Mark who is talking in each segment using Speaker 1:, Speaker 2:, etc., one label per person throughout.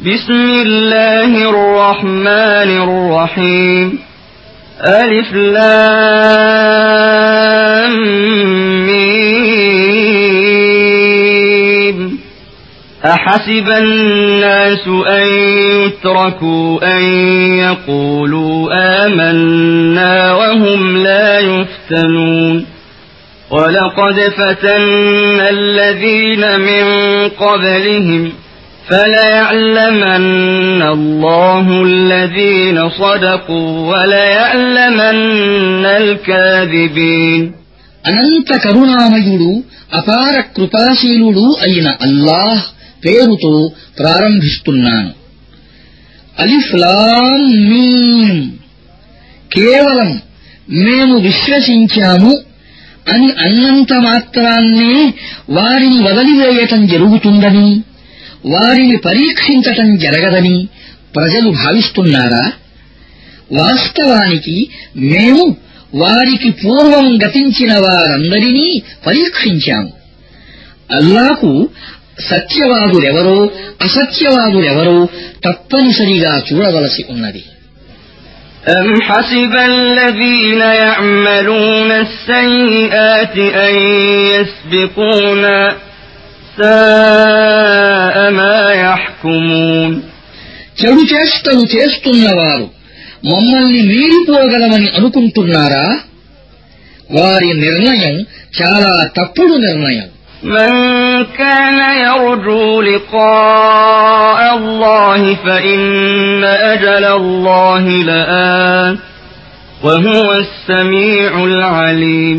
Speaker 1: بسم الله الرحمن الرحيم ألف لام أحسب الناس أن يتركوا أن يقولوا آمنا وهم لا يفتنون ولقد فتنا الذين من قبلهم فليعلمن الله الذين صدقوا وليعلمن الكاذبين
Speaker 2: అనంత కరుణామయుడు అపార కృపాశీలుడు అయిన అల్లాహ్ పేరుతో ప్రారంభిస్తున్నాను అలిఫ్లాం మీమ్ కేవలం మేము విశ్వసించాము అని అన్నంత మాత్రాన్నే వారిని వదిలివేయటం జరుగుతుందని వారిని పరీక్షించటం జరగదని ప్రజలు భావిస్తున్నారా వాస్తవానికి మేము వారికి పూర్వం గతించిన వారందరినీ పరీక్షించాము అల్లాకు
Speaker 1: సత్యవాదులెవరో అసత్యవాదులెవరో తప్పనిసరిగా
Speaker 2: చూడవలసి ఉన్నది أم حسب الذين يعملون
Speaker 1: السيئات أن يسبقونا ما يحكمون చెడు చేష్టలు చేస్తున్నవారు మమ్మల్ని
Speaker 2: మీరిపోగలమని
Speaker 1: అనుకుంటున్నారా
Speaker 2: వారి నిర్ణయం చాలా తప్పుడు నిర్ణయం من كان يرجو
Speaker 1: لقاء الله فإن أجل الله لآت وهو السميع العليم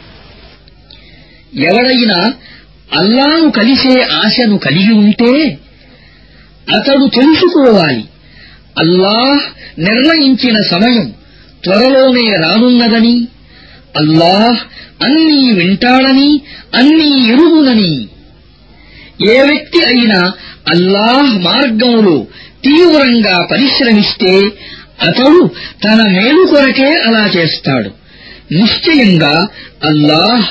Speaker 2: ఎవడైనా అల్లాను కలిసే ఆశను కలిగి ఉంటే అతడు తెలుసుకోవాలి అల్లాహ్ నిర్ణయించిన సమయం త్వరలోనే రానున్నదని అల్లాహ్ అన్నీ వింటాడని అన్నీ ఎరుగునని ఏ వ్యక్తి అయినా అల్లాహ్ మార్గంలో తీవ్రంగా పరిశ్రమిస్తే అతడు తన మేలు కొరకే అలా చేస్తాడు నిశ్చయంగా అల్లాహ్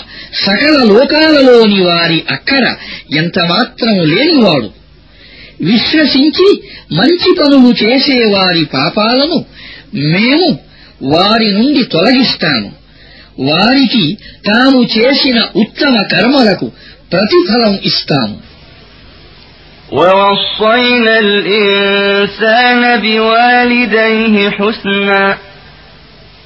Speaker 2: సకల లోకాలలోని వారి అక్కర ఎంతమాత్రం లేనివాడు విశ్వసించి మంచి పనులు చేసేవారి పాపాలను మేము వారి నుండి తొలగిస్తాము వారికి తాము చేసిన ఉత్తమ
Speaker 1: కర్మలకు ప్రతిఫలం ఇస్తాము وَوَصَّيْنَا الإنسان بِوَالِدَيْهِ حُسْنًا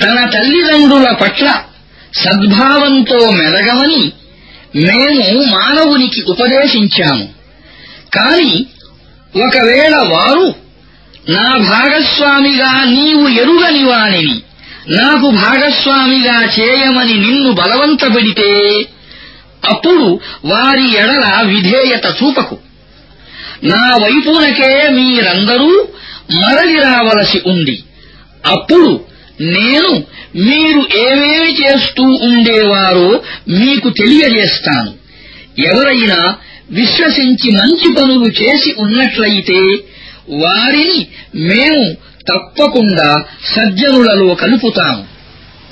Speaker 2: తన తల్లిదండ్రుల పట్ల సద్భావంతో మెదగమని మేము మానవునికి ఉపదేశించాము కాని ఒకవేళ వారు నా భాగస్వామిగా నీవు ఎరుగని వాణిని నాకు భాగస్వామిగా చేయమని నిన్ను బలవంతపెడితే అప్పుడు వారి ఎడల విధేయత చూపకు నా వైపునకే మీరందరూ మరలి రావలసి ఉంది అప్పుడు నేను మీరు ఏమేమి చేస్తూ ఉండేవారో మీకు తెలియజేస్తాను ఎవరైనా విశ్వసించి మంచి పనులు చేసి ఉన్నట్లయితే వారిని మేము తప్పకుండా సజ్జనులలో కలుపుతాము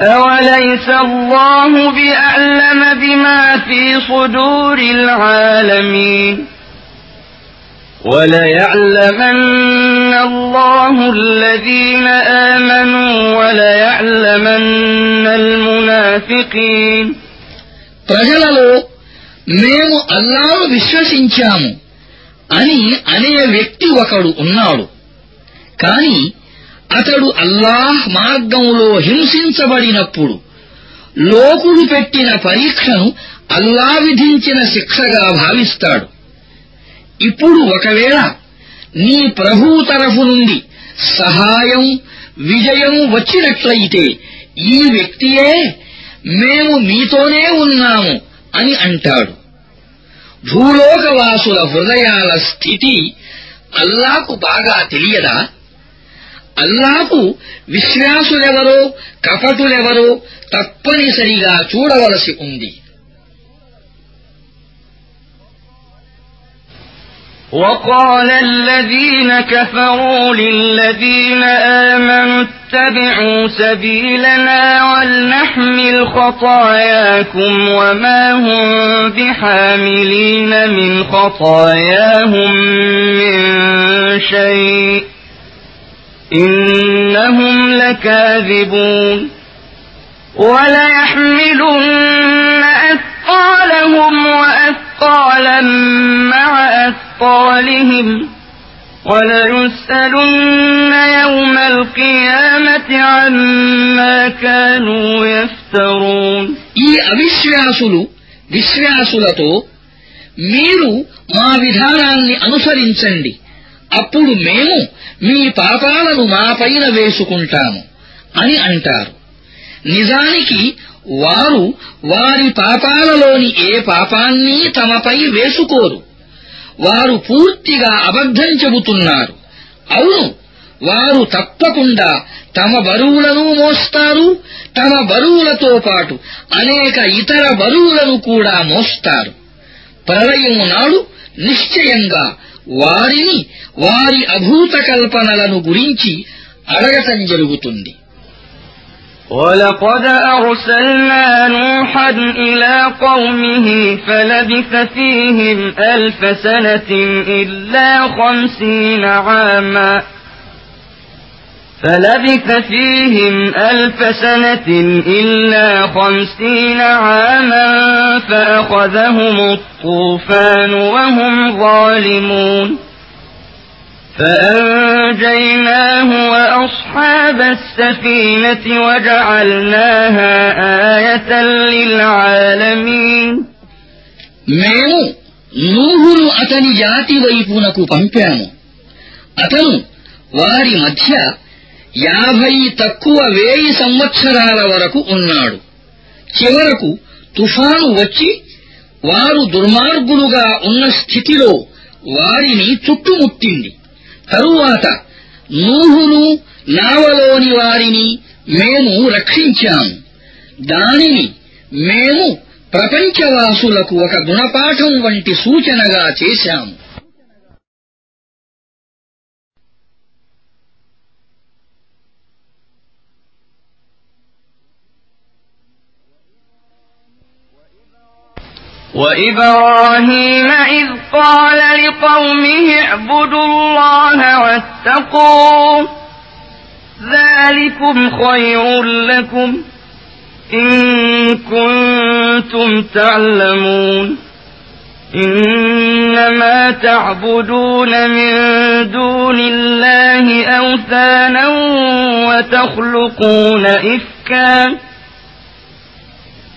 Speaker 1: أوليس الله بأعلم بما في صدور العالمين وليعلمن الله الذين آمنوا وليعلمن المنافقين
Speaker 2: ప్రజలలో మేము అల్లాను విశ్వసించాము అని అనే వ్యక్తి ఒకడు ఉన్నాడు కాని అతడు అల్లాహ్ మార్గంలో హింసించబడినప్పుడు లోకుడు పెట్టిన పరీక్షను అల్లా విధించిన శిక్షగా భావిస్తాడు ఇప్పుడు ఒకవేళ నీ ప్రభువు తరఫు నుండి సహాయం విజయం వచ్చినట్లయితే ఈ వ్యక్తియే మేము మీతోనే ఉన్నాము అని అంటాడు భూలోకవాసుల హృదయాల స్థితి అల్లాకు బాగా తెలియదా అల్లాకు విశ్వాసులెవరో కపటులెవరో తప్పనిసరిగా
Speaker 1: చూడవలసి ఉంది وقال الذين كفروا للذين آمنوا اتبعوا سبيلنا ولنحمل خطاياكم وما هم بحاملين من خطاياهم من شيء إنهم لكاذبون وليحملن أثقالهم وأثقالا مع أثقالهم وليسألن يوم القيامة عما كانوا يفترون
Speaker 2: ఈ అవిశ్వాసులు విశ్వాసులతో మీరు మా విధానాన్ని అనుసరించండి అప్పుడు మేము మీ పాపాలను మాపైన వేసుకుంటాము అని అంటారు నిజానికి వారు వారి పాపాలలోని ఏ పాపాన్ని తమపై వేసుకోరు వారు పూర్తిగా అబద్ధం చెబుతున్నారు అవును వారు తప్పకుండా తమ బరువులను మోస్తారు తమ బరువులతో పాటు అనేక ఇతర బరువులను కూడా మోస్తారు ప్రళయం నాడు నిశ్చయంగా వారిని వారి అభూత కల్పనలను గురించి అడగటం జరుగుతుంది
Speaker 1: ولقد أرسلنا نوحا إلى قومه فلبث فيهم ألف سنة إلا خمسين عاماً فلبث فيهم ألف سنة إلا خمسين عاما فأخذهم الطوفان وهم ظالمون فأنجيناه وأصحاب السفينة وجعلناها آية للعالمين
Speaker 2: మేము నూహును أتني جاتي ويفونك పంపాము అతను واري మధ్య యాభై తక్కువ వేయి సంవత్సరాల వరకు ఉన్నాడు చివరకు తుఫాను వచ్చి వారు దుర్మార్గులుగా ఉన్న స్థితిలో వారిని చుట్టుముట్టింది తరువాత నూహును నావలోని వారిని మేము రక్షించాము దానిని మేము ప్రపంచవాసులకు ఒక గుణపాఠం వంటి సూచనగా చేశాము
Speaker 1: وإبراهيم إذ قال لقومه اعبدوا الله واتقوه ذلكم خير لكم إن كنتم تعلمون إنما تعبدون من دون الله أوثانا وتخلقون إفكاً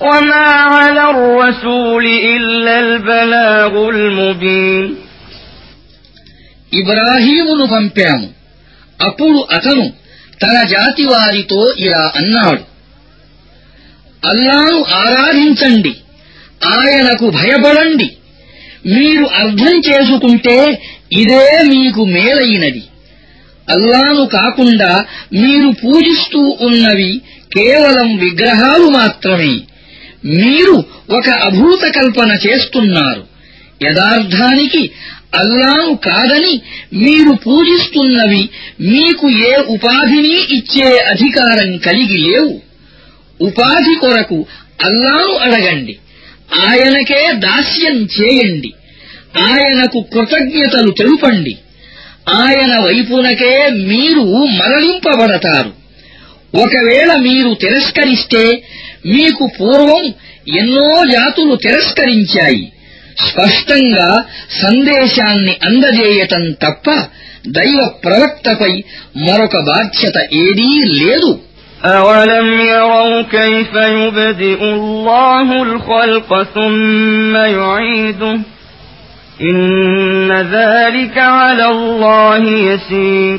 Speaker 1: وما على الرسول إلا البلاغ المبين
Speaker 2: ఇబ్రాహీమును పంపాము అప్పుడు అతను తన జాతి వారితో ఇలా అన్నాడు అల్లాను ఆరాధించండి ఆయనకు భయపడండి మీరు అర్థం చేసుకుంటే ఇదే మీకు మేలైనది అల్లాను కాకుండా మీరు పూజిస్తూ ఉన్నవి కేవలం విగ్రహాలు మాత్రమే మీరు ఒక అభూత కల్పన చేస్తున్నారు యదార్థానికి అల్లాను కాదని మీరు పూజిస్తున్నవి మీకు ఏ ఉపాధిని ఇచ్చే అధికారం కలిగి లేవు ఉపాధి కొరకు అల్లాను అడగండి ఆయనకే దాస్యం చేయండి ఆయనకు కృతజ్ఞతలు తెలుపండి ఆయన వైపునకే మీరు మరణింపబడతారు ఒకవేళ మీరు తిరస్కరిస్తే మీకు పూర్వం ఎన్నో జాతులు తిరస్కరించాయి స్పష్టంగా సందేశాన్ని అందజేయటం తప్ప దైవ ప్రవక్తపై
Speaker 1: మరొక బాధ్యత
Speaker 2: ఏదీ లేదు أولم يروا
Speaker 1: كيف يبدئ الله الخلق ثم يعيده إن ذلك على الله يسير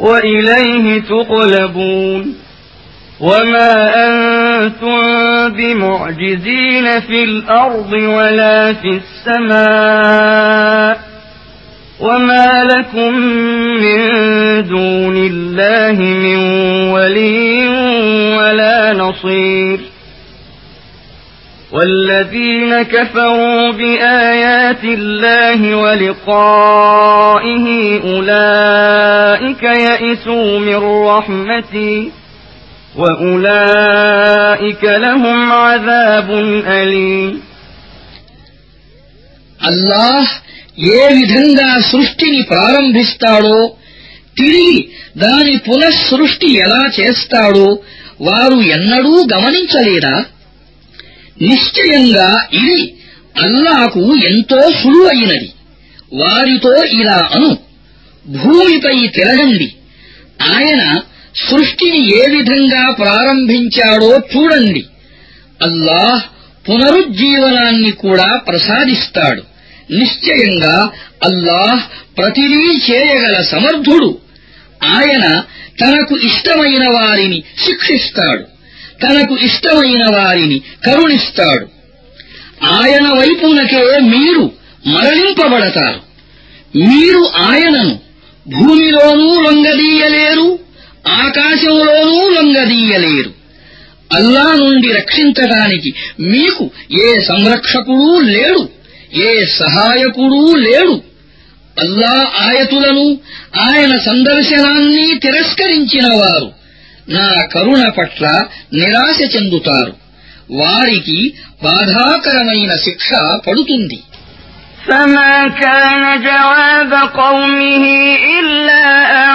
Speaker 1: وإليه تقلبون وما أنتم بمعجزين في الأرض ولا في السماء وما لكم من دون الله من ولي ولا نصير والذين كفروا بآيات الله ولقائه أولئك يئسوا من رحمتي وأولئك لهم عذاب
Speaker 2: أليم الله ఏ విధంగా సృష్టిని ప్రారంభిస్తాడో తిరిగి దాని పునఃసృష్టి ఎలా చేస్తాడో వారు ఎన్నడూ గమనించలేదా నిశ్చయంగా ఇది అల్లాకు ఎంతో సులువైనది వారితో ఇలా అను భూమిపై తిరగండి ఆయన సృష్టిని ఏ విధంగా ప్రారంభించాడో చూడండి అల్లాహ్ పునరుజ్జీవనాన్ని కూడా ప్రసాదిస్తాడు నిశ్చయంగా అల్లాహ్ ప్రతిదీ చేయగల సమర్థుడు ఆయన తనకు ఇష్టమైన వారిని శిక్షిస్తాడు తనకు ఇష్టమైన వారిని కరుణిస్తాడు ఆయన వైపునకే మీరు మరణింపబడతారు మీరు ఆయనను భూమిలోనూ లొంగదీయలేరు ఆకాశంలోనూ లొంగదీయలేరు అల్లా నుండి రక్షించడానికి మీకు ఏ సంరక్షకుడూ లేడు ఏ సహాయకుడూ లేడు అల్లా ఆయతులను ఆయన సందర్శనాన్ని తిరస్కరించినవారు నా కరుణ
Speaker 1: పట్ల నిరాశ చెందుతారు వారికి బాధాకరమైన శిక్ష పడుతుంది فما كان جواب قومه إلا أن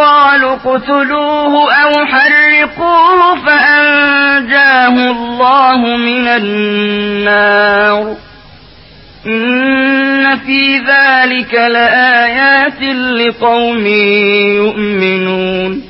Speaker 1: قالوا اقتلوه أو حرقوه فأنجاه الله من النار إن في ذلك لآيات لقوم يؤمنون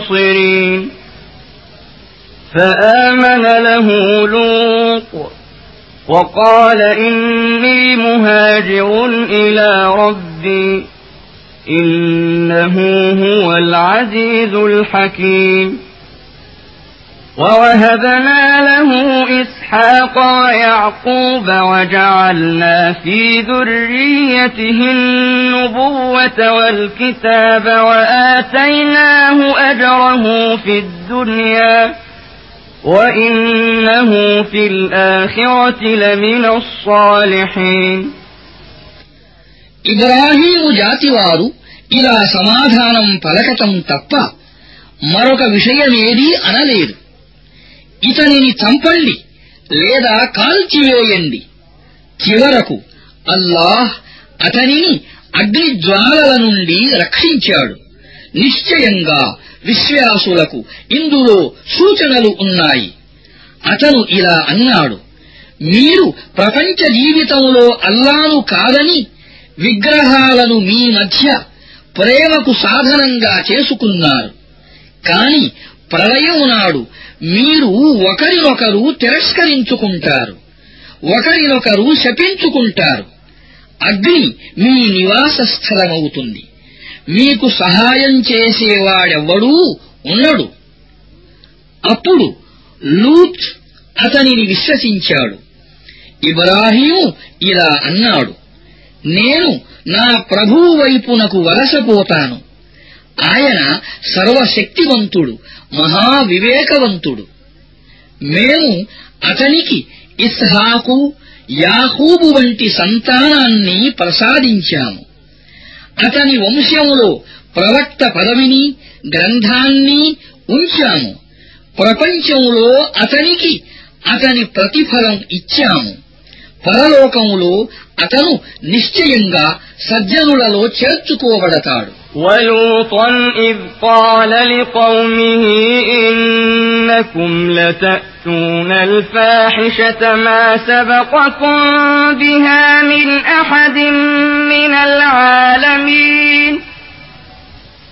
Speaker 1: منتصرين فآمن له لوط وقال إني مهاجر إلى ربي إنه هو العزيز الحكيم ووهبنا له إسحاق ويعقوب وجعلنا في ذريته النبوة والكتاب وآتيناه أجره في الدنيا وإنه في الآخرة لمن الصالحين
Speaker 2: إبراهيم ఇబ్రాహీము జాతివారు فلكتم సమాధానం పలకటం بشيء మరొక أنا అనలేదు ఇతనిని చంపండి లేదా కాల్చివేయండి చివరకు అల్లాహ్ అతనిని అగ్నిజ్వాలల నుండి రక్షించాడు నిశ్చయంగా విశ్వాసులకు ఇందులో సూచనలు ఉన్నాయి అతను ఇలా అన్నాడు మీరు ప్రపంచ జీవితంలో అల్లాను కాదని విగ్రహాలను మీ మధ్య ప్రేమకు సాధనంగా చేసుకున్నారు కాని ప్రళయం నాడు మీరు ఒకరినొకరు తిరస్కరించుకుంటారు ఒకరినొకరు శపించుకుంటారు అగ్ని మీ నివాస స్థలమవుతుంది మీకు సహాయం చేసేవాడెవ్వడూ ఉండడు అప్పుడు లూత్ అతనిని విశ్వసించాడు ఇబ్రాహీము ఇలా అన్నాడు నేను నా ప్రభువు వైపునకు వలసపోతాను ఆయన సర్వశక్తివంతుడు మహావివేకవంతుడు మేము అతనికి ఇస్హాకు యాహూబు వంటి సంతానాన్ని ప్రసాదించాము అతని వంశములో ప్రవక్త పదవిని గ్రంథాన్ని ఉంచాము ప్రపంచంలో అతనికి అతని ప్రతిఫలం ఇచ్చాము ولوطا
Speaker 1: إذ قال لقومه إنكم لتأتون الفاحشة ما سبقكم بها من أحد من العالمين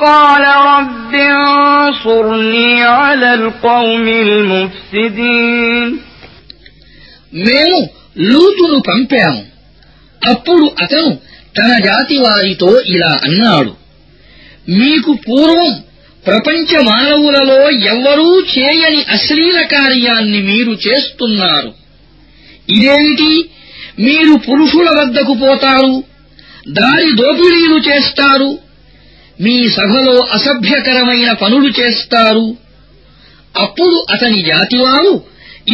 Speaker 1: قال رب انصرني على القوم المفسدين
Speaker 2: మేము లూతును పంపాము అప్పుడు అతను తన జాతి వారితో ఇలా అన్నాడు మీకు పూర్వం ప్రపంచ మానవులలో ఎవ్వరూ చేయని అశ్లీల కార్యాన్ని మీరు చేస్తున్నారు ఇదేమిటి మీరు పురుషుల వద్దకు పోతారు దారి దోపిడీలు చేస్తారు మీ సభలో అసభ్యకరమైన పనులు చేస్తారు అప్పుడు అతని జాతివారు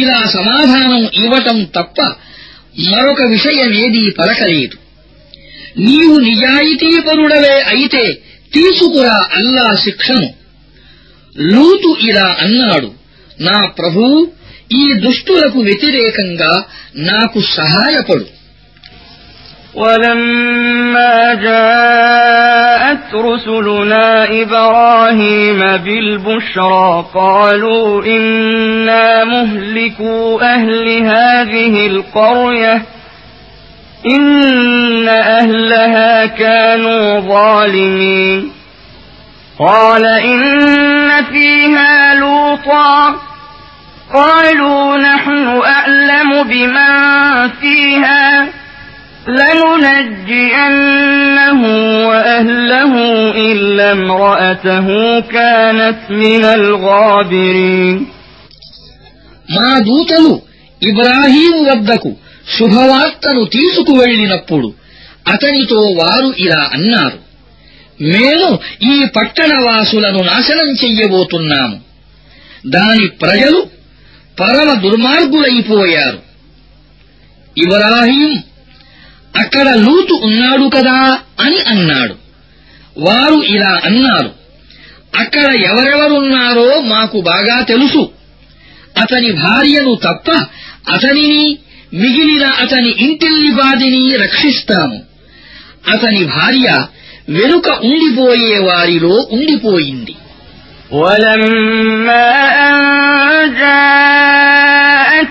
Speaker 2: ఇలా సమాధానం ఇవ్వటం తప్ప మరొక విషయమేదీ పలకలేదు నీవు నిజాయితీపరుడవే అయితే తీసుకురా అల్లా శిక్షను లూతు ఇలా అన్నాడు నా ప్రభూ ఈ దుష్టులకు వ్యతిరేకంగా నాకు సహాయపడు వరం
Speaker 1: جاءت رسلنا إبراهيم بالبشرى قالوا إنا مهلكو أهل هذه القرية إن أهلها كانوا ظالمين قال إن فيها لوطا قالوا نحن أعلم بمن فيها మా దూతలు
Speaker 2: ఇబ్రాహీం వద్దకు శుభవార్తను తీసుకువెళ్లినప్పుడు అతనితో వారు ఇలా అన్నారు మేము ఈ పట్టణ వాసులను నాశనం చెయ్యబోతున్నాము దాని ప్రజలు పరమ దుర్మార్గులైపోయారు ఇబ్రాహీం అక్కడ లూతు ఉన్నాడు కదా అని అన్నాడు వారు ఇలా అన్నారు అక్కడ ఎవరెవరున్నారో మాకు బాగా తెలుసు అతని భార్యను తప్ప అతనిని మిగిలిన అతని బాధిని రక్షిస్తాము అతని భార్య వెనుక ఉండిపోయే వారిలో ఉండిపోయింది
Speaker 1: ولما أن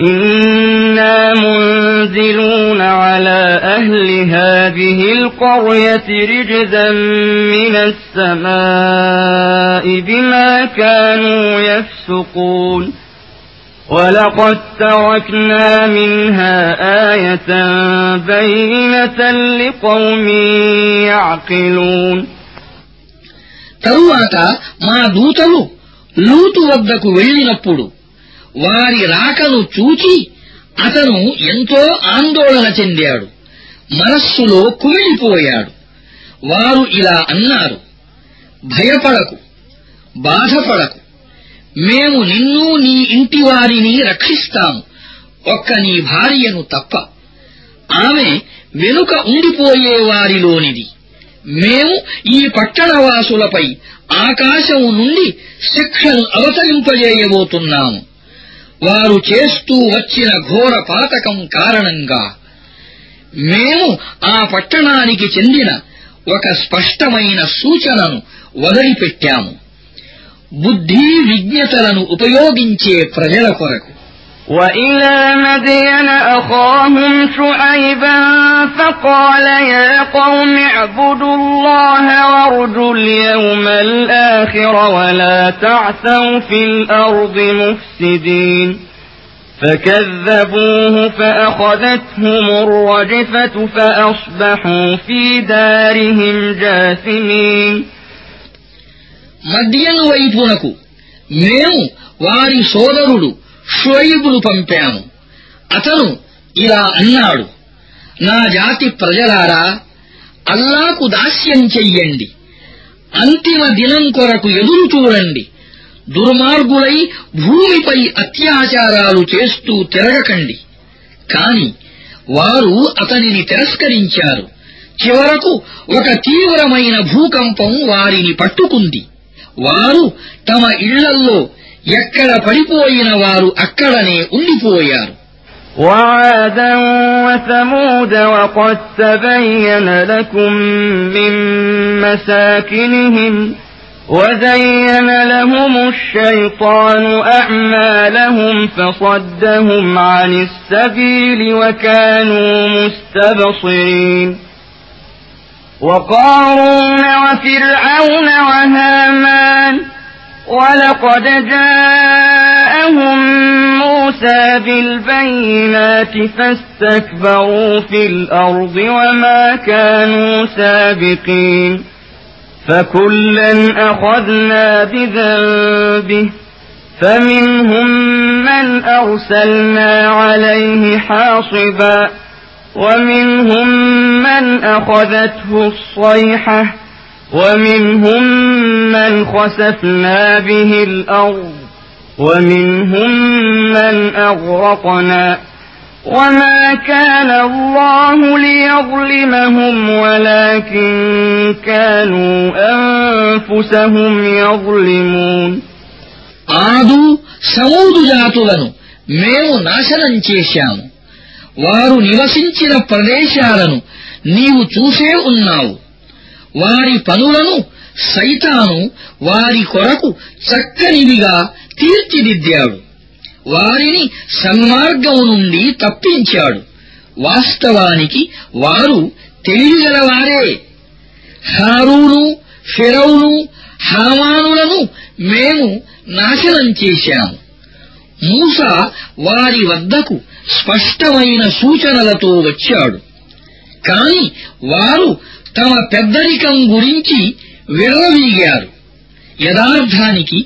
Speaker 1: إنا منزلون على أهل هذه القرية رجزا من السماء بما كانوا يفسقون ولقد تركنا منها آية بينة لقوم يعقلون
Speaker 2: తరువాత మా దూతలు లూతు వద్దకు వెళ్ళినప్పుడు వారి రాకను చూచి అతను ఎంతో ఆందోళన చెందాడు మనస్సులో కుమిలిపోయాడు వారు ఇలా అన్నారు భయపడకు బాధపడకు మేము నిన్ను నీ ఇంటి వారిని రక్షిస్తాము ఒక్క నీ భార్యను తప్ప ఆమె వెనుక ఉండిపోయే వారిలోనిది మేము ఈ పట్టణవాసులపై ఆకాశము నుండి శిక్షను అవతరింపజేయబోతున్నాము వారు చేస్తూ వచ్చిన ఘోర పాతకం కారణంగా మేము ఆ పట్టణానికి చెందిన ఒక స్పష్టమైన సూచనను వదిలిపెట్టాము బుద్ధి విజ్ఞతలను ఉపయోగించే ప్రజల కొరకు
Speaker 1: وإلى مدين أخاهم شعيبا فقال يا قوم اعبدوا الله وارجوا اليوم الآخر ولا تعثوا في الأرض مفسدين فكذبوه فأخذتهم الرجفة فأصبحوا في دارهم جاثمين
Speaker 2: مدين ويبونكو ميو واري సోదరుడు షోయిబును పంపాము అతను ఇలా అన్నాడు నా జాతి ప్రజలారా అల్లాకు దాస్యం చెయ్యండి అంతిమ దినం కొరకు ఎదురు చూడండి దుర్మార్గులై భూమిపై అత్యాచారాలు చేస్తూ తిరగకండి కాని వారు అతనిని తిరస్కరించారు చివరకు ఒక తీవ్రమైన భూకంపం వారిని పట్టుకుంది వారు తమ ఇళ్లల్లో ఎక్కడ
Speaker 1: పడిపోయిన వారు అక్కడనే ఉండిపోయారు وعادا وثمود وقد تبين لكم من مساكنهم وزين لهم الشيطان أعمالهم فصدهم عن السبيل وكانوا مستبصرين وقارون وفرعون وهامان ولقد جاءهم موسى بالبينات فاستكبروا في الأرض وما كانوا سابقين فكلا أخذنا بذنبه فمنهم من أرسلنا عليه حاصبا ومنهم من أخذته الصيحة ومنهم من خسفنا به الأرض ومنهم من أغرقنا وما كان الله ليظلمهم ولكن كانوا أنفسهم يظلمون
Speaker 2: آدو سعود جاتولنو ميو ناشنا انچيشانو وارو نيوسنچنا پردشارنو نيو چوسه انناو వారి పనులను సైతాను వారి కొరకు చక్కనివిగా తీర్చిదిద్దాడు వారిని సన్మార్గం నుండి తప్పించాడు వాస్తవానికి వారు తెలియగలవారే హారూను ఫిరౌను హామానులను మేము నాశనం చేశాము మూస వారి వద్దకు స్పష్టమైన సూచనలతో వచ్చాడు కాని వారు తమ పెద్దరికం గురించి విర్రవీగారు యథార్థానికి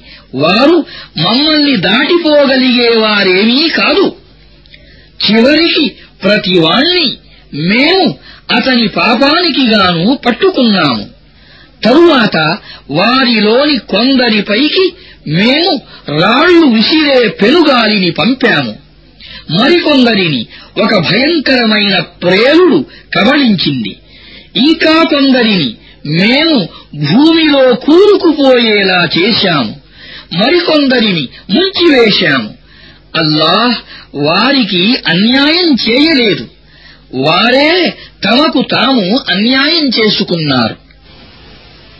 Speaker 2: వారు మమ్మల్ని దాటిపోగలిగేవారేమీ కాదు చివరికి ప్రతివాణ్ణి మేము అతని పాపానికి గాను పట్టుకున్నాము తరువాత వారిలోని కొందరిపైకి మేము రాళ్లు విసిరే పెనుగాలిని పంపాము మరికొందరిని ఒక భయంకరమైన ప్రేరుడు కబళించింది ఇంకా కొందరిని మేము భూమిలో కూరుకుపోయేలా చేశాము మరికొందరిని ముంచివేశాము అల్లాహ్ వారికి అన్యాయం చేయలేదు వారే తమకు తాము అన్యాయం చేసుకున్నారు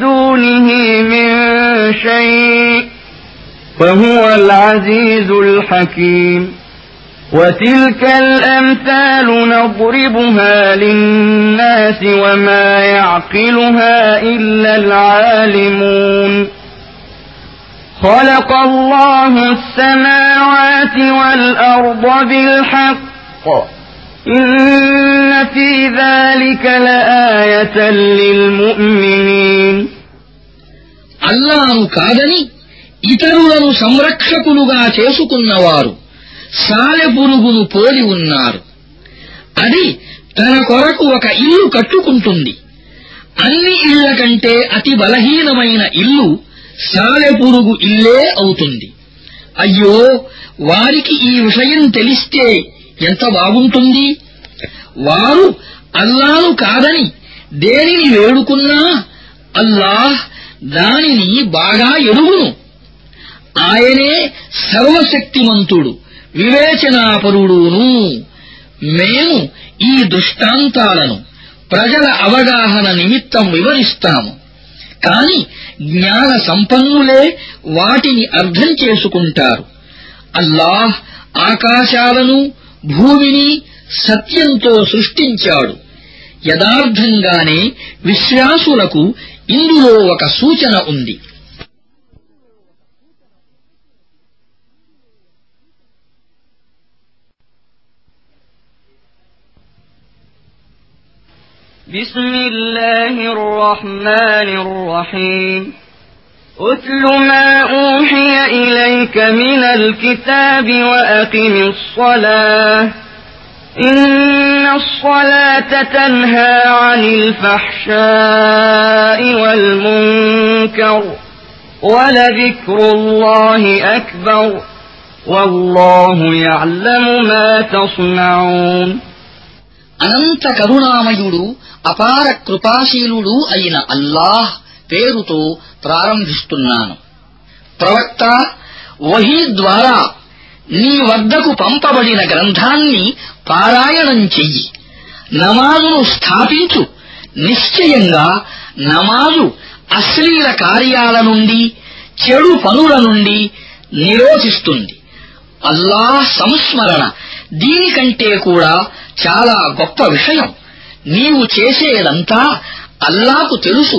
Speaker 1: دونه من شيء فهو العزيز الحكيم وتلك الأمثال نضربها للناس وما يعقلها إلا العالمون خلق الله السماوات والأرض بالحق إن في ذلك لآية
Speaker 2: అల్లాను కాదని ఇతరులను సంరక్షకులుగా చేసుకున్నవారు సాలెపురుగును పోలి ఉన్నారు అది తన కొరకు ఒక ఇల్లు కట్టుకుంటుంది అన్ని ఇళ్ల కంటే అతి బలహీనమైన ఇల్లు సాలెపురుగు ఇల్లే అవుతుంది అయ్యో వారికి ఈ విషయం తెలిస్తే ఎంత బాగుంటుంది వారు అల్లాను కాదని దేనిని వేడుకున్నా అల్లాహ్ దానిని బాగా ఎరుగును ఆయనే సర్వశక్తిమంతుడు వివేచనాపరుడును మేము ఈ దృష్టాంతాలను ప్రజల అవగాహన నిమిత్తం వివరిస్తాము కాని జ్ఞాన సంపన్నులే వాటిని అర్థం చేసుకుంటారు అల్లాహ్ ఆకాశాలను భూమిని సత్యంతో సృష్టించాడు యదార్థంగానే విశ్వాసులకు ఇందులో ఒక సూచన ఉంది
Speaker 1: بسم الله الرحمن الرحيم أتل ما أوحي إليك من الكتاب وأقم الصلاة إن الصلاة تنهى عن الفحشاء والمنكر ولذكر الله أكبر والله يعلم ما تصنعون
Speaker 2: أنت అనంత కరుణామయుడు أبارك కృపాశీలుడు أين الله పేరుతో ప్రారంభిస్తున్నాను ప్రవక్త వహీ ద్వారా నీ వద్దకు పంపబడిన గ్రంథాన్ని పారాయణం చెయ్యి నమాజును స్థాపించు నిశ్చయంగా నమాజు అశ్లీల కార్యాల నుండి చెడు పనుల నుండి నిరోధిస్తుంది అల్లాహ్ సంస్మరణ దీనికంటే కూడా చాలా గొప్ప విషయం నీవు చేసేదంతా అల్లాకు తెలుసు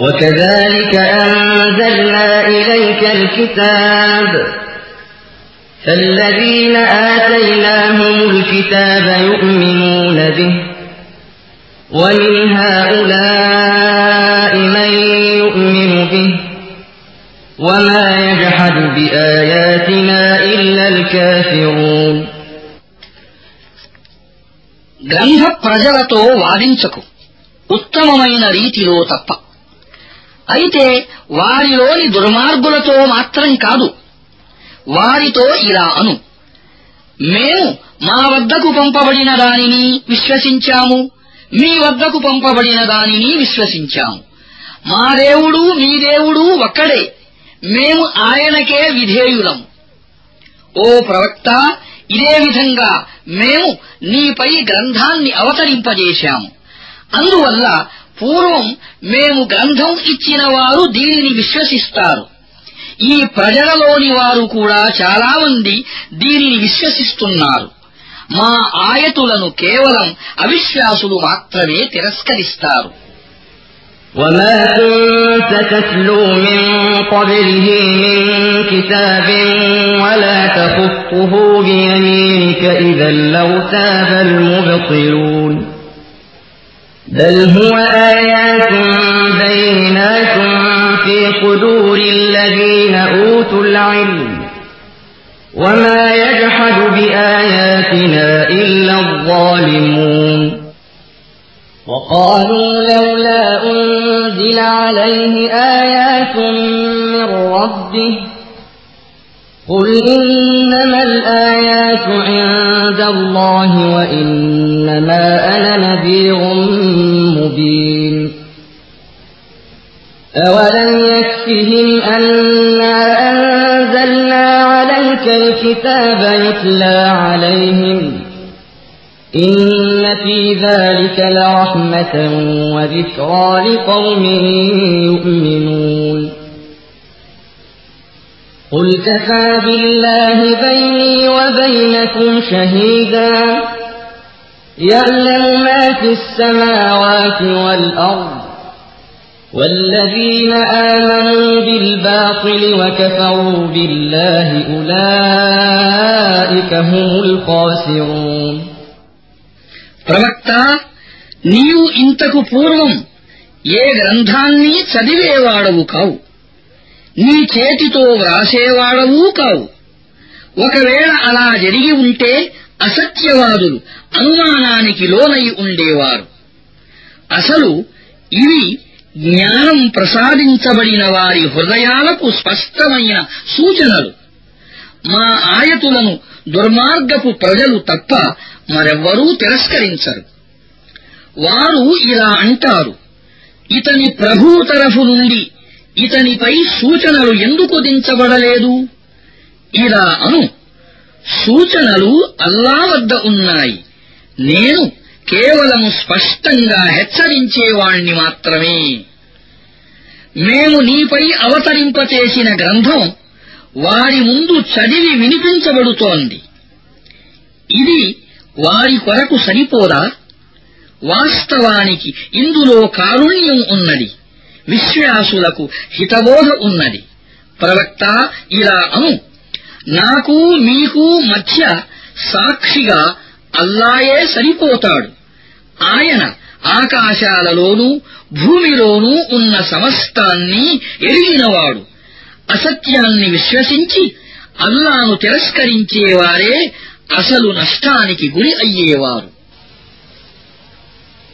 Speaker 1: وكذلك أنزلنا إليك الكتاب فالذين آتيناهم الكتاب يؤمنون به ومن هؤلاء من يؤمن به وما يجحد بآياتنا إلا الكافرون గ్రంథ ప్రజలతో
Speaker 2: వాదించకు ఉత్తమమైన రీతిలో తప్ప అయితే వారిలోని దుర్మార్గులతో మాత్రం కాదు వారితో ఇలా అను మేము మా వద్దకు పంపబడిన దానిని విశ్వసించాము మీ వద్దకు పంపబడిన దానిని విశ్వసించాము మా దేవుడు మీ దేవుడు ఒక్కడే మేము ఆయనకే విధేయులం ఓ ప్రవక్త ఇదే విధంగా మేము నీపై గ్రంథాన్ని అవతరింపజేశాము అందువల్ల పూర్వం మేము గ్రంథం ఇచ్చిన వారు దీనిని విశ్వసిస్తారు ఈ ప్రజలలోని వారు కూడా చాలామంది దీనిని విశ్వసిస్తున్నారు మా ఆయతులను కేవలం
Speaker 1: అవిశ్వాసులు మాత్రమే తిరస్కరిస్తారు وما كنت تتلو من قبله من كتاب ولا تخطه بيمينك لارتاب المبطلون بل هو آيات بينات في صدور الذين أوتوا العلم وما يجحد بآياتنا إلا الظالمون وقالوا لولا أنزل عليه آيات من ربه قل إنما الآيات عند الله وإنما أنا نذير مبين أولم يكفهم أنا أنزلنا عليك الكتاب يتلى عليهم إن في ذلك لرحمة وذكرى لقوم يؤمنون قل كفى بالله بيني وبينكم شهيدا يعلم ما في السماوات والأرض والذين آمنوا بالباطل وكفروا بالله أولئك هم
Speaker 2: الخاسرون ప్రవక్త నీవు ఇంతకు పూర్వం ఏ గ్రంథాన్ని చదివేవాడవు కావు నీ చేతితో వ్రాసేవాడవూ కావు ఒకవేళ అలా జరిగి ఉంటే అసత్యవాదులు అనుమానానికి లోనై ఉండేవారు అసలు ఇవి జ్ఞానం ప్రసాదించబడిన వారి హృదయాలకు స్పష్టమైన సూచనలు మా ఆయతులను దుర్మార్గపు ప్రజలు తప్ప మరెవ్వరూ తిరస్కరించరు వారు ఇలా అంటారు ఇతని ప్రభు తరఫు నుండి ఇతనిపై సూచనలు ఎందుకు దించబడలేదు ఇలా అను సూచనలు అల్లా వద్ద ఉన్నాయి నేను కేవలం స్పష్టంగా హెచ్చరించేవాణ్ణి మాత్రమే మేము నీపై అవతరింపచేసిన గ్రంథం వారి ముందు చదివి వినిపించబడుతోంది ఇది వారి కొరకు సరిపోదా వాస్తవానికి ఇందులో కారుణ్యం ఉన్నది విశ్వాసులకు హితబోధ ఉన్నది ప్రవక్త ఇలా అను నాకు మీకు మధ్య సాక్షిగా అల్లాయే సరిపోతాడు ఆయన ఆకాశాలలోనూ భూమిలోనూ ఉన్న సమస్తాన్ని ఎరిగినవాడు అసత్యాన్ని విశ్వసించి అల్లాను తిరస్కరించేవారే అసలు నష్టానికి గురి అయ్యేవారు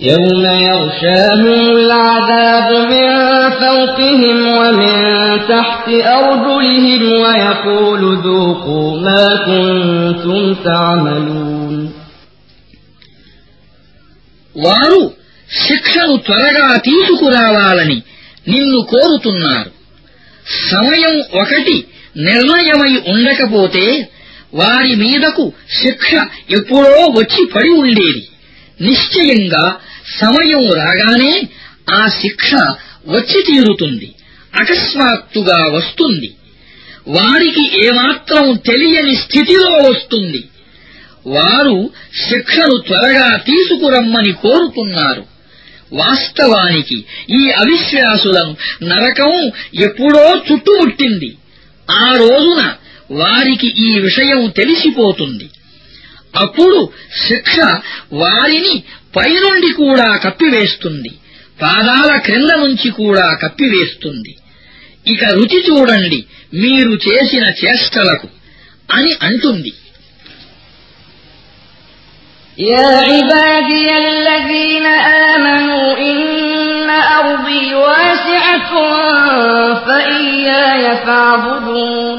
Speaker 1: يوم يغشاهم العذاب من فوقهم ومن تحت أرجلهم ويقول ذوقوا ما كنتم تعملون
Speaker 2: వారు శిక్షను త్వరగా తీసుకురావాలని నిన్ను కోరుతున్నారు సమయం ఒకటి నిర్ణయమై ఉండకపోతే వారి మీదకు శిక్ష ఎప్పుడో వచ్చి పడి ఉండేది నిశ్చయంగా సమయం రాగానే ఆ శిక్ష వచ్చి తీరుతుంది అకస్మాత్తుగా వస్తుంది వారికి ఏమాత్రం తెలియని స్థితిలో వస్తుంది వారు శిక్షను త్వరగా తీసుకురమ్మని కోరుతున్నారు వాస్తవానికి ఈ అవిశ్వాసులను నరకం ఎప్పుడో చుట్టుముట్టింది ఆ రోజున వారికి ఈ విషయం తెలిసిపోతుంది అప్పుడు శిక్ష వారిని పైనుండి కూడా కప్పివేస్తుంది పాదాల క్రింద నుంచి కూడా కప్పివేస్తుంది ఇక రుచి
Speaker 1: చూడండి
Speaker 2: మీరు చేసిన చేష్టలకు అని
Speaker 1: అంటుంది يا عبادي الذين آمنوا إن أرضي واسعة فإياي فاعبدون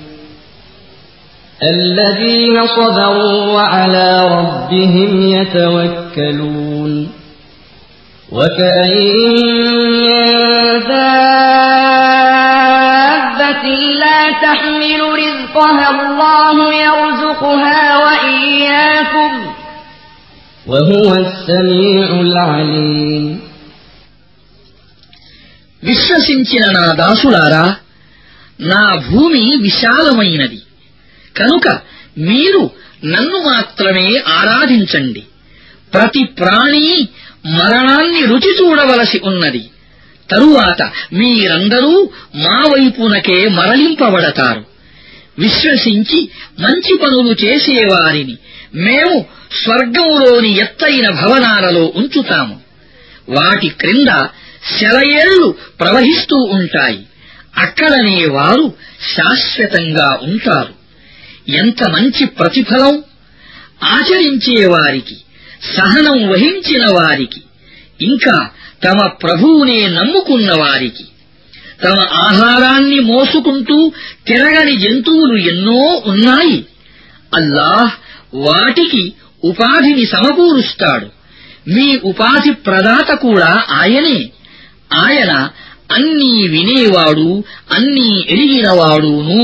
Speaker 1: الذين صبروا وعلى ربهم يتوكلون وكأين من لا تحمل رزقها الله يرزقها وإياكم وهو السميع العليم విశ్వసించిన నా దాసులారా
Speaker 2: నా భూమి విశాలమైనది కనుక మీరు నన్ను మాత్రమే ఆరాధించండి ప్రతి ప్రాణి మరణాన్ని రుచి చూడవలసి ఉన్నది తరువాత మీరందరూ మా వైపునకే మరలింపబడతారు విశ్వసించి మంచి పనులు చేసేవారిని మేము స్వర్గంలోని ఎత్తైన భవనాలలో ఉంచుతాము వాటి క్రింద శలయేళ్లు ప్రవహిస్తూ ఉంటాయి అక్కడనే వారు శాశ్వతంగా ఉంటారు ఎంత మంచి ప్రతిఫలం ఆచరించేవారికి సహనం వహించిన వారికి ఇంకా తమ ప్రభువునే నమ్ముకున్న వారికి తమ ఆహారాన్ని మోసుకుంటూ తిరగని జంతువులు ఎన్నో ఉన్నాయి అల్లాహ్ వాటికి ఉపాధిని సమకూరుస్తాడు మీ ఉపాధి ప్రదాత కూడా ఆయనే ఆయన అన్నీ వినేవాడు అన్నీ ఎరిగినవాడును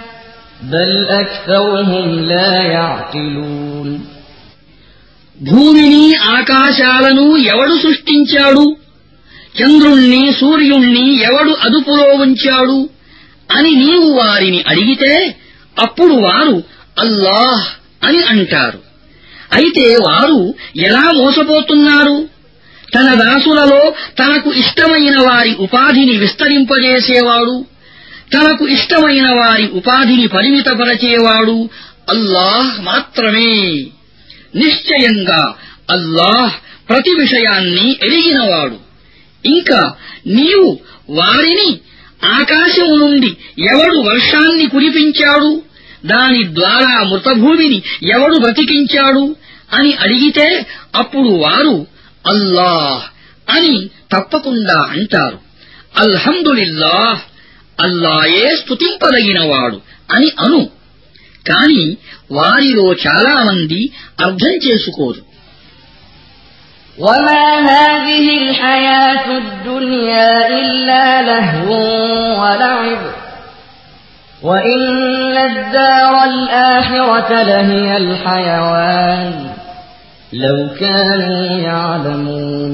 Speaker 1: బల్
Speaker 2: భూమిని ఆకాశాలను ఎవడు సృష్టించాడు చంద్రుణ్ణి సూర్యుణ్ణి ఎవడు అదుపులో ఉంచాడు అని నీవు వారిని అడిగితే అప్పుడు వారు అల్లాహ్ అని అంటారు అయితే వారు ఎలా మోసపోతున్నారు తన దాసులలో తనకు ఇష్టమైన వారి ఉపాధిని విస్తరింపజేసేవాడు తనకు ఇష్టమైన వారి ఉపాధిని పరిమితపరచేవాడు అల్లాహ్ మాత్రమే నిశ్చయంగా అల్లాహ్ ప్రతి విషయాన్ని ఎరిగినవాడు ఇంకా నీవు వారిని ఆకాశం నుండి ఎవడు వర్షాన్ని కురిపించాడు దాని ద్వారా మృతభూమిని ఎవడు బ్రతికించాడు అని అడిగితే అప్పుడు వారు అల్లాహ్ అని తప్పకుండా అంటారు అల్హందులిల్లాహ్ అల్లాయే స్తుతింపదగినవాడు అని అను కాని వారిలో చాలామంది అర్థం చేసుకోరు
Speaker 1: وما هذه الحياة الدنيا إلا لهو ولعب وإن الدار الآخرة لهي الحيوان لو كانوا يعلمون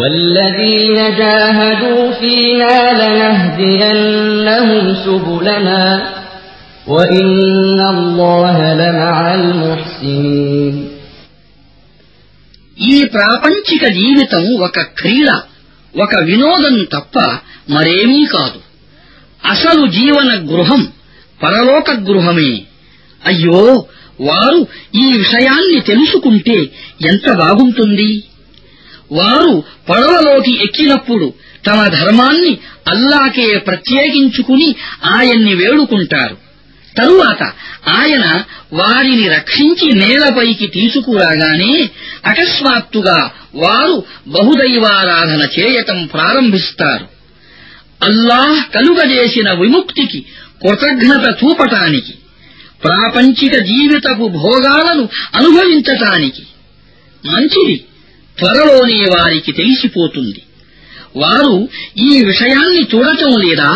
Speaker 1: والذين جاهدوا فينا لنهدينهم ఈ ప్రాపంచిక జీవితం ఒక క్రీడ ఒక వినోదం తప్ప
Speaker 2: మరేమీ కాదు అసలు జీవన గృహం పరలోక గృహమే అయ్యో వారు ఈ విషయాన్ని తెలుసుకుంటే ఎంత బాగుంటుంది వారు పడవలోకి ఎక్కినప్పుడు తమ ధర్మాన్ని అల్లాకే ప్రత్యేకించుకుని ఆయన్ని వేడుకుంటారు తరువాత ఆయన వారిని రక్షించి నేలపైకి తీసుకురాగానే అకస్మాత్తుగా వారు బహుదైవారాధన చేయటం ప్రారంభిస్తారు అల్లాహ్ కలుగజేసిన విముక్తికి కృతజ్ఞత చూపటానికి ప్రాపంచిక జీవితపు భోగాలను అనుభవించటానికి మంచిది త్వరలోనే వారికి తెలిసిపోతుంది వారు ఈ విషయాన్ని చూడటం లేదా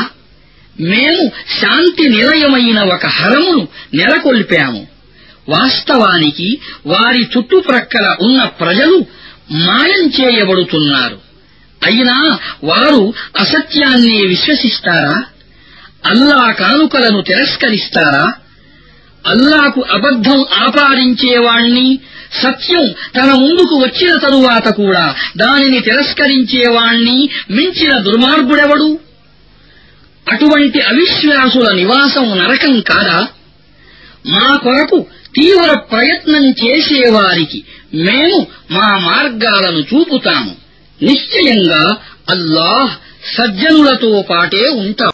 Speaker 2: మేము శాంతి నిలయమైన ఒక హరమును నెలకొల్పాము వాస్తవానికి వారి చుట్టుప్రక్కల ఉన్న ప్రజలు మాయం చేయబడుతున్నారు అయినా వారు అసత్యాన్ని విశ్వసిస్తారా అల్లా కానుకలను తిరస్కరిస్తారా అల్లాకు అబద్ధం ఆపాదించేవాణ్ణి సత్యం తన ముందుకు వచ్చిన తరువాత కూడా దానిని తిరస్కరించేవాణ్ణి మించిన దుర్మార్గుడెవడు అటువంటి అవిశ్వాసుల నివాసం నరకం కాదా మా కొరకు తీవ్ర ప్రయత్నం చేసేవారికి మేము మా మార్గాలను చూపుతాము నిశ్చయంగా అల్లాహ్ సజ్జనులతో పాటే ఉంటాం